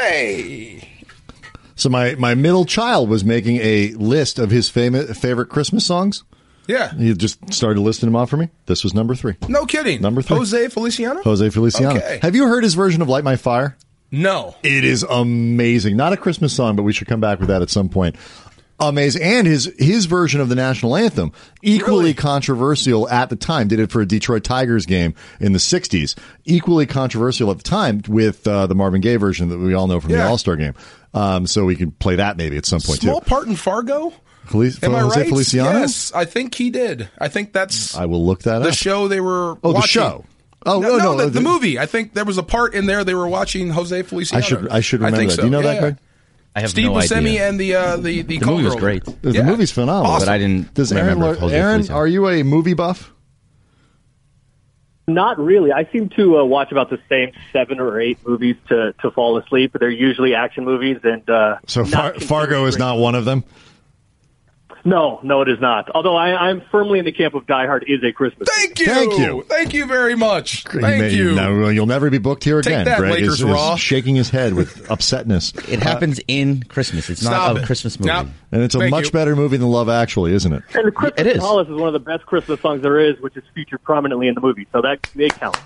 Hey. So my, my middle child was making a list of his famous, favorite Christmas songs. Yeah. He just started listing them off for me. This was number three. No kidding. Number three. Jose Feliciano? Jose Feliciano. Okay. Have you heard his version of Light My Fire? No. It is amazing. Not a Christmas song, but we should come back with that at some point. Amazing. And his his version of the national anthem, equally Really? controversial at the time. Did it for a Detroit Tigers game in the 60s. Equally controversial at the time with uh, the Marvin Gaye version that we all know from the All Star game. Um, so we can play that maybe at some point Small too. part in Fargo? Felic- Am I Jose right? Feliciano? Yes, I think he did. I think that's I will look that the up. show they were Oh, the watching. show. Oh, no, no, no, the, the- the movie. I think there was a part in there they were watching Jose Feliciano. I should I should remember think that. so. Do you know Yeah, that, Greg? I have Steve no Buscemi idea. and the uh, the the, The movie was call girl. great. The Yeah. movie's phenomenal. Awesome. but I didn't Does Aaron, remember Lar- Aaron, are you a movie buff? Not really. I seem to uh, watch about the same seven or eight movies to, to fall asleep. They're usually action movies, and uh, So Far- Fargo is not one of them. No, no, it is not. Although I, I'm firmly in the camp of Die Hard is a Christmas. Thank you. Thank you. Thank you very much. You Thank may- you. No, you'll never be booked here Take again. that, Greg Lakers is, is shaking his head with upsetness. It happens in Christmas. It's Stop not a it. Christmas movie. Now- And it's a Thank much you. better movie than Love Actually, isn't it? And the Christmas It is. in Hollis is one of the best Christmas songs there is, which is featured prominently in the movie. So that they count.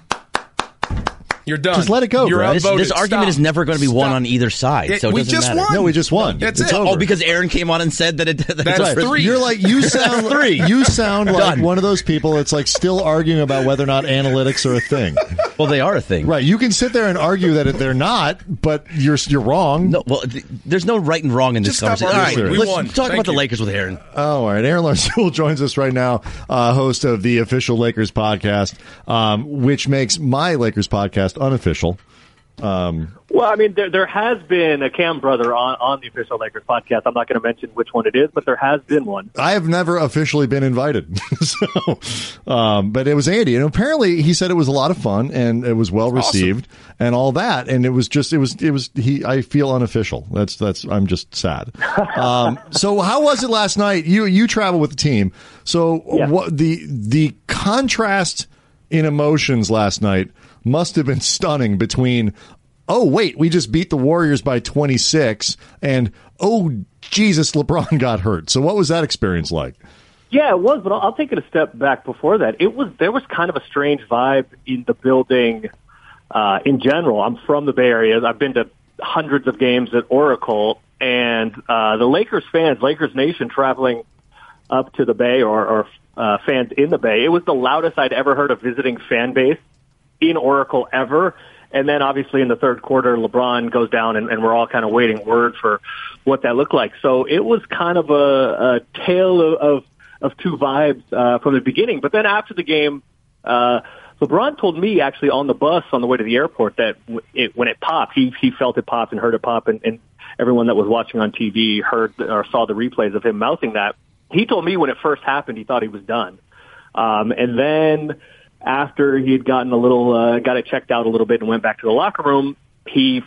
You're done. Just let it go, You're Brad. This, this argument Stop. is never going to be won on either side. It- so it we doesn't just matter. won. No, we just won. That's it's it. over. Oh, because Aaron came on and said that it. That That's it's three. You're like you sound Three. You sound like Done. one of those people that's like still arguing about whether or not analytics are a thing. Well, they are a thing. Right? You can sit there and argue that they're not, but you're you're wrong. No, well, th- there's no right and wrong in this Just conversation. All right. We let's won. talk Thank about the. Lakers with Aaron. Oh, all right. Aaron Larsuel joins us right now, uh, host of the official Lakers podcast, um, which makes my Lakers podcast unofficial. Well, I mean, there there has been a Cam brother on on the official Lakers podcast. I'm not going to mention which one it is, but there has been one. I have never officially been invited, so, um, but it was Andy, and apparently he said it was a lot of fun and it was well received and all that, and it was just it was it was he. I feel unofficial. That's that's I'm just sad. Um, so how was it last night? You you travel with the team, so Yeah. what the the contrast in emotions last night must have been stunning between. Oh wait, we just beat the Warriors by 26 and oh Jesus, LeBron got hurt. So what was that experience like? Yeah, it was, but I'll, I'll take it a step back before that. It was there was kind of a strange vibe in the building uh, in general. I'm from the Bay Area. I've been to hundreds of games at Oracle, and uh, the Lakers fans, Lakers Nation, traveling up to the Bay or, or uh, fans in the Bay. It was the loudest I'd ever heard a visiting fan base in Oracle ever. And then obviously in the third quarter, LeBron goes down and, and we're all kind of waiting word for what that looked like. So it was kind of a, a tale of, of, of two vibes, uh, from the beginning. But then after the game, uh, LeBron told me actually on the bus on the way to the airport that it, when it popped, he, he felt it pop and heard it pop and, and everyone that was watching on TV heard or saw the replays of him mouthing that. He told me when it first happened, he thought he was done. Um, and then after he had gotten a little, uh, got it checked out a little bit and went back to the locker room, he,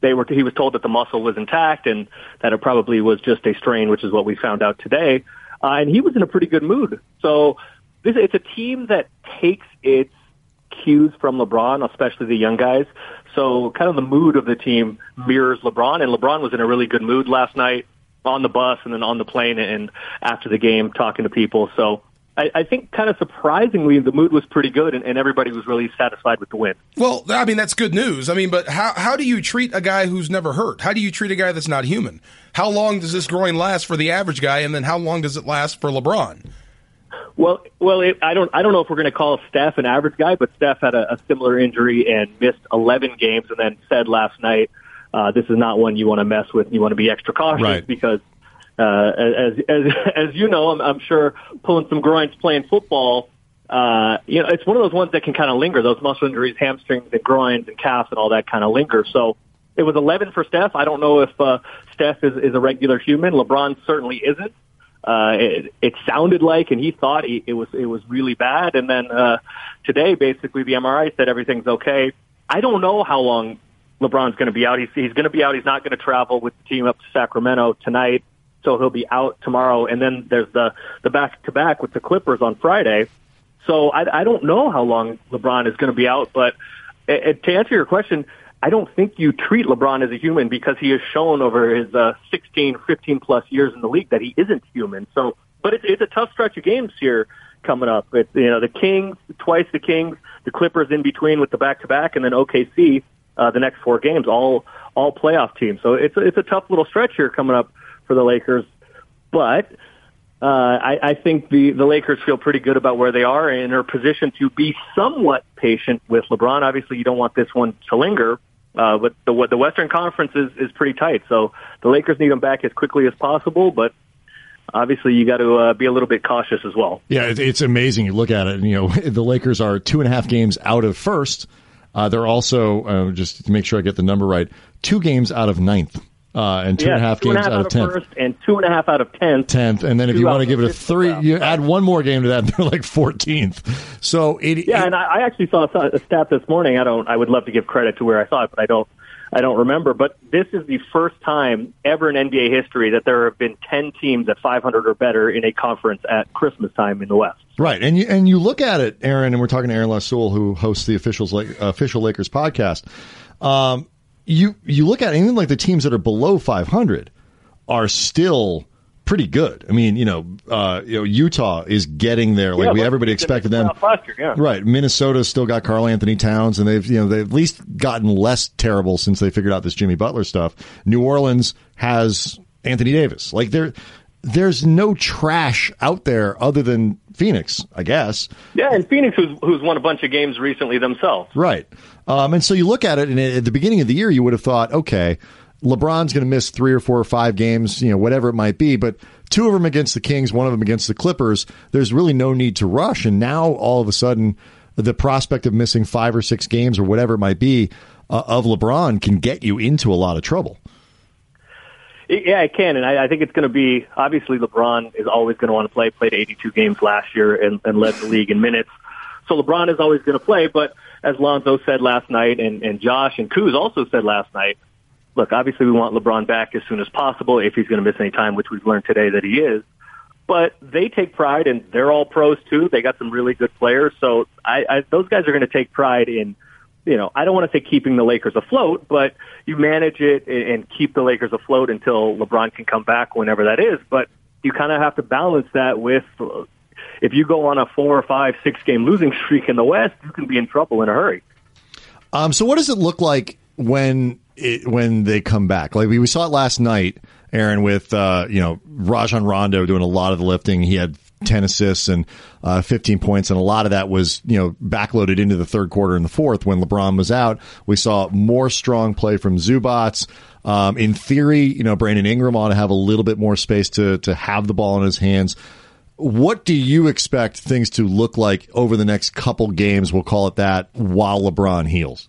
they were, he was told that the muscle was intact and that it probably was just a strain, which is what we found out today. Uh, and he was in a pretty good mood. So this, it's a team that takes its cues from LeBron, especially the young guys. So kind of the mood of the team mirrors LeBron, and LeBron was in a really good mood last night on the bus and then on the plane and after the game talking to people. So I, I think kind of surprisingly the mood was pretty good and, and everybody was really satisfied with the win. Well, I mean that's good news. I mean, but how how do you treat a guy who's never hurt? How do you treat a guy that's not human? How long does this groin last for the average guy, and then how long does it last for LeBron? Well, well, it, I don't, I don't know if we're going to call Steph an average guy, but Steph had a, a similar injury and missed 11 games, and then said last night, uh, "This is not one you want to mess with. You want to be extra cautious Right. because, uh, as as as you know, I'm, I'm sure pulling some groins playing football." Uh, you know, it's one of those ones that can kind of linger. Those muscle injuries, hamstrings and groins and calves and all that kind of linger. So it was 11 for Steph. I don't know if uh, Steph is, is a regular human. LeBron certainly isn't. Uh, it, it sounded like, and he thought he, it was it was really bad. And then uh, today, basically, the MRI said everything's okay. I don't know how long LeBron's going to be out. He's he's going to be out. He's not going to travel with the team up to Sacramento tonight, so he'll be out tomorrow. And then there's the the back to back with the Clippers on Friday. So I, I don't know how long LeBron is going to be out, but uh, to answer your question, I don't think you treat LeBron as a human because he has shown over his uh, 16, 15 plus years in the league that he isn't human. So, but it's, it's a tough stretch of games here coming up. It's, you know, the Kings, twice the Kings, the Clippers in between with the back to back, and then OKC, uh, the next four games, all, all playoff teams. So it's it's a tough little stretch here coming up for the Lakers. But, uh, I, I think the, the Lakers feel pretty good about where they are and are positioned to be somewhat patient with LeBron. Obviously, you don't want this one to linger, uh, but the the Western Conference is is pretty tight, so the Lakers need him back as quickly as possible. But obviously, you got to uh, be a little bit cautious as well. Yeah, it's amazing. You look at it, and you know the Lakers are two and a half games out of first. Uh, they're also uh, just to make sure I get the number right, two games out of ninth uh, and two yeah, and a half games a half out of tenth. First and two and a half out of tenth. Tenth, and then if you want to give it a three, round. you add one more game to that, they're like fourteenth. So it, Yeah, it- and I, I actually saw a stat this morning. I don't. I would love to give credit to where I saw it, but I don't. I don't remember. But this is the first time ever in NBA history that there have been ten teams at 500 or better in a conference at Christmas time in the West. Right, and you and you look at it, Aaron, and we're talking to Aaron Larsuel, who hosts the officials like official Lakers podcast. Um, you you look at it, even like the teams that are below 500 are still pretty good. I mean, you know, uh, you know, Utah is getting there. Like Yeah, we everybody expected them. year, yeah. Right, Minnesota's still got Karl-Anthony Towns, and they've you know they've at least gotten less terrible since they figured out this Jimmy Butler stuff. New Orleans has Anthony Davis. Like there, there's no trash out there other than Phoenix, I guess. Yeah, and Phoenix, who's who's won a bunch of games recently themselves. Right. Um, and so you look at it, and at the beginning of the year, you would have thought, okay, LeBron's going to miss three or four or five games, you know, whatever it might be, but two of them against the Kings, one of them against the Clippers. There's really no need to rush. And now all of a sudden, the prospect of missing five or six games or whatever it might be uh, of LeBron can get you into a lot of trouble. Yeah, it can, and I, I think it's going to be obviously LeBron is always going to want to play. Played 82 games last year and, and led the league in minutes, so LeBron is always going to play. But as Lonzo said last night, and, and Josh and Kuz also said last night, look, obviously we want LeBron back as soon as possible if he's going to miss any time, which we've learned today that he is. But they take pride, and they're all pros too. They got some really good players, so I, I those guys are going to take pride in you know, I don't want to say keeping the Lakers afloat, but you manage it and keep the Lakers afloat until LeBron can come back whenever that is. But you kind of have to balance that with if you go on a four or five, six game losing streak in the West, you can be in trouble in a hurry. Um, so what does it look like when it, when they come back? Like we, saw it last night, Aaron, with uh, you know Rajon Rondo doing a lot of the lifting. He had ten assists and uh, fifteen points, and a lot of that was you know backloaded into the third quarter and the fourth when LeBron was out. We saw more strong play from Zubac. Um, in theory, you know Brandon Ingram ought to have a little bit more space to to have the ball in his hands. What do you expect things to look like over the next couple games? We'll call it that while LeBron heals.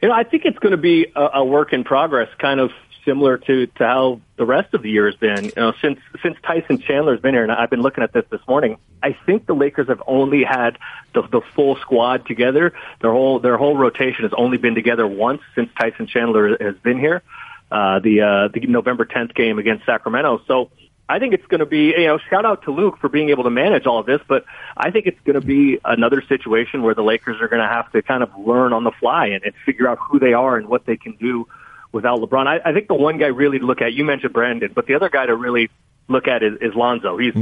You know, I think it's going to be a, a work in progress, kind of similar to, to how the rest of the year has been. You know, since since Tyson Chandler's been here, and I've been looking at this this morning. I think the Lakers have only had the, the full squad together. Their whole their whole rotation has only been together once since Tyson Chandler has been here. Uh, the uh, the November 10th game against Sacramento. So I think it's going to be, you know, shout out to Luke for being able to manage all of this, but I think it's going to be another situation where the Lakers are going to have to kind of learn on the fly and, and figure out who they are and what they can do without LeBron. I, I think the one guy really to look at, you mentioned Brandon, but the other guy to really look at is, is Lonzo. He's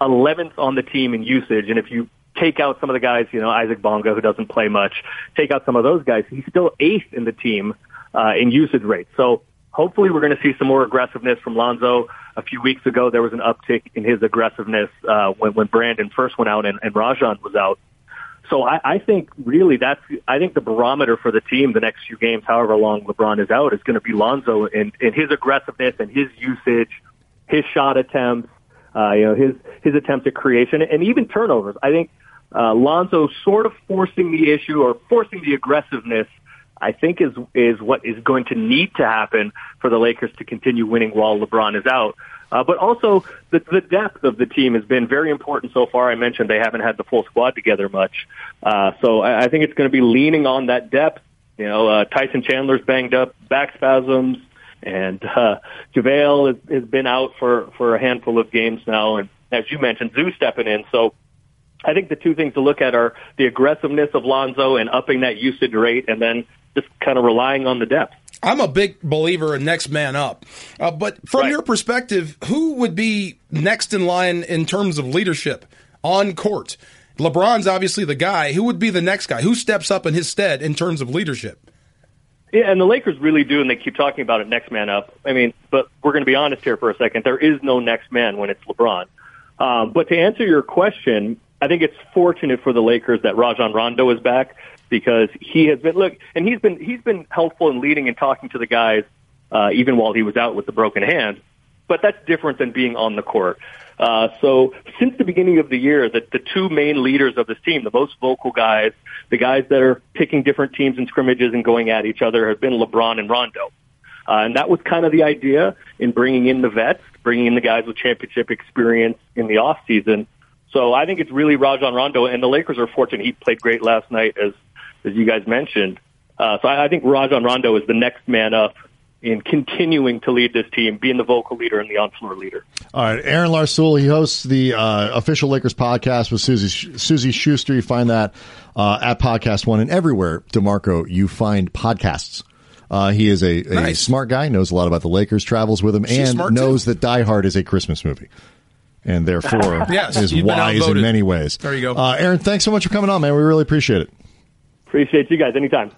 11th on the team in usage, and if you take out some of the guys, you know, Isaac Bonga, who doesn't play much, take out some of those guys, he's still eighth in the team uh, in usage rate. So hopefully we're going to see some more aggressiveness from Lonzo. A few weeks ago, there was an uptick in his aggressiveness uh, when, when Brandon first went out and, and Rajon was out. So I, I think really that's I think the barometer for the team the next few games, however long LeBron is out, is going to be Lonzo and, and his aggressiveness and his usage, his shot attempts, uh, you know, his his attempts at creation and even turnovers. I think uh, Lonzo sort of forcing the issue or forcing the aggressiveness. I think is is what is going to need to happen for the Lakers to continue winning while LeBron is out. Uh, but also the, the depth of the team has been very important so far. I mentioned they haven't had the full squad together much, uh, so I, I think it's going to be leaning on that depth. You know, uh, Tyson Chandler's banged up, back spasms, and uh, JaVale has, has been out for for a handful of games now, and as you mentioned, Zoo stepping in. So I think the two things to look at are the aggressiveness of Lonzo and upping that usage rate, and then just kind of relying on the depth. I'm a big believer in next man up. Uh, but from Right. your perspective, who would be next in line in terms of leadership on court? LeBron's obviously the guy. Who would be the next guy? Who steps up in his stead in terms of leadership? Yeah, and the Lakers really do, and they keep talking about it next man up. I mean, but we're going to be honest here for a second. There is no next man when it's LeBron. Um, but to answer your question, I think it's fortunate for the Lakers that Rajon Rondo is back because he has been look, and he's been he's been helpful in leading and talking to the guys uh, even while he was out with the broken hand. But that's different than being on the court. Uh, so since the beginning of the year, the, the two main leaders of this team, the most vocal guys, the guys that are picking different teams in scrimmages and going at each other, have been LeBron and Rondo. Uh, and that was kind of the idea in bringing in the vets, bringing in the guys with championship experience in the off season. So I think it's really Rajon Rondo, and the Lakers are fortunate. He played great last night, as as you guys mentioned. Uh, so I, I think Rajon Rondo is the next man up in continuing to lead this team, being the vocal leader and the on-floor leader. All right, Aaron Larsuel, he hosts the uh, official Lakers podcast with Suzy Suzy Shuster. You find that uh, at Podcast One and everywhere, Demarco, you find podcasts. Uh, he is a, a Nice. smart guy, knows a lot about the Lakers, travels with them, She's and knows too. that Die Hard is a Christmas movie. And therefore, Yes, is wise in many ways. There you go. Uh, Aaron, thanks so much for coming on, man. We really appreciate it. Appreciate you guys anytime.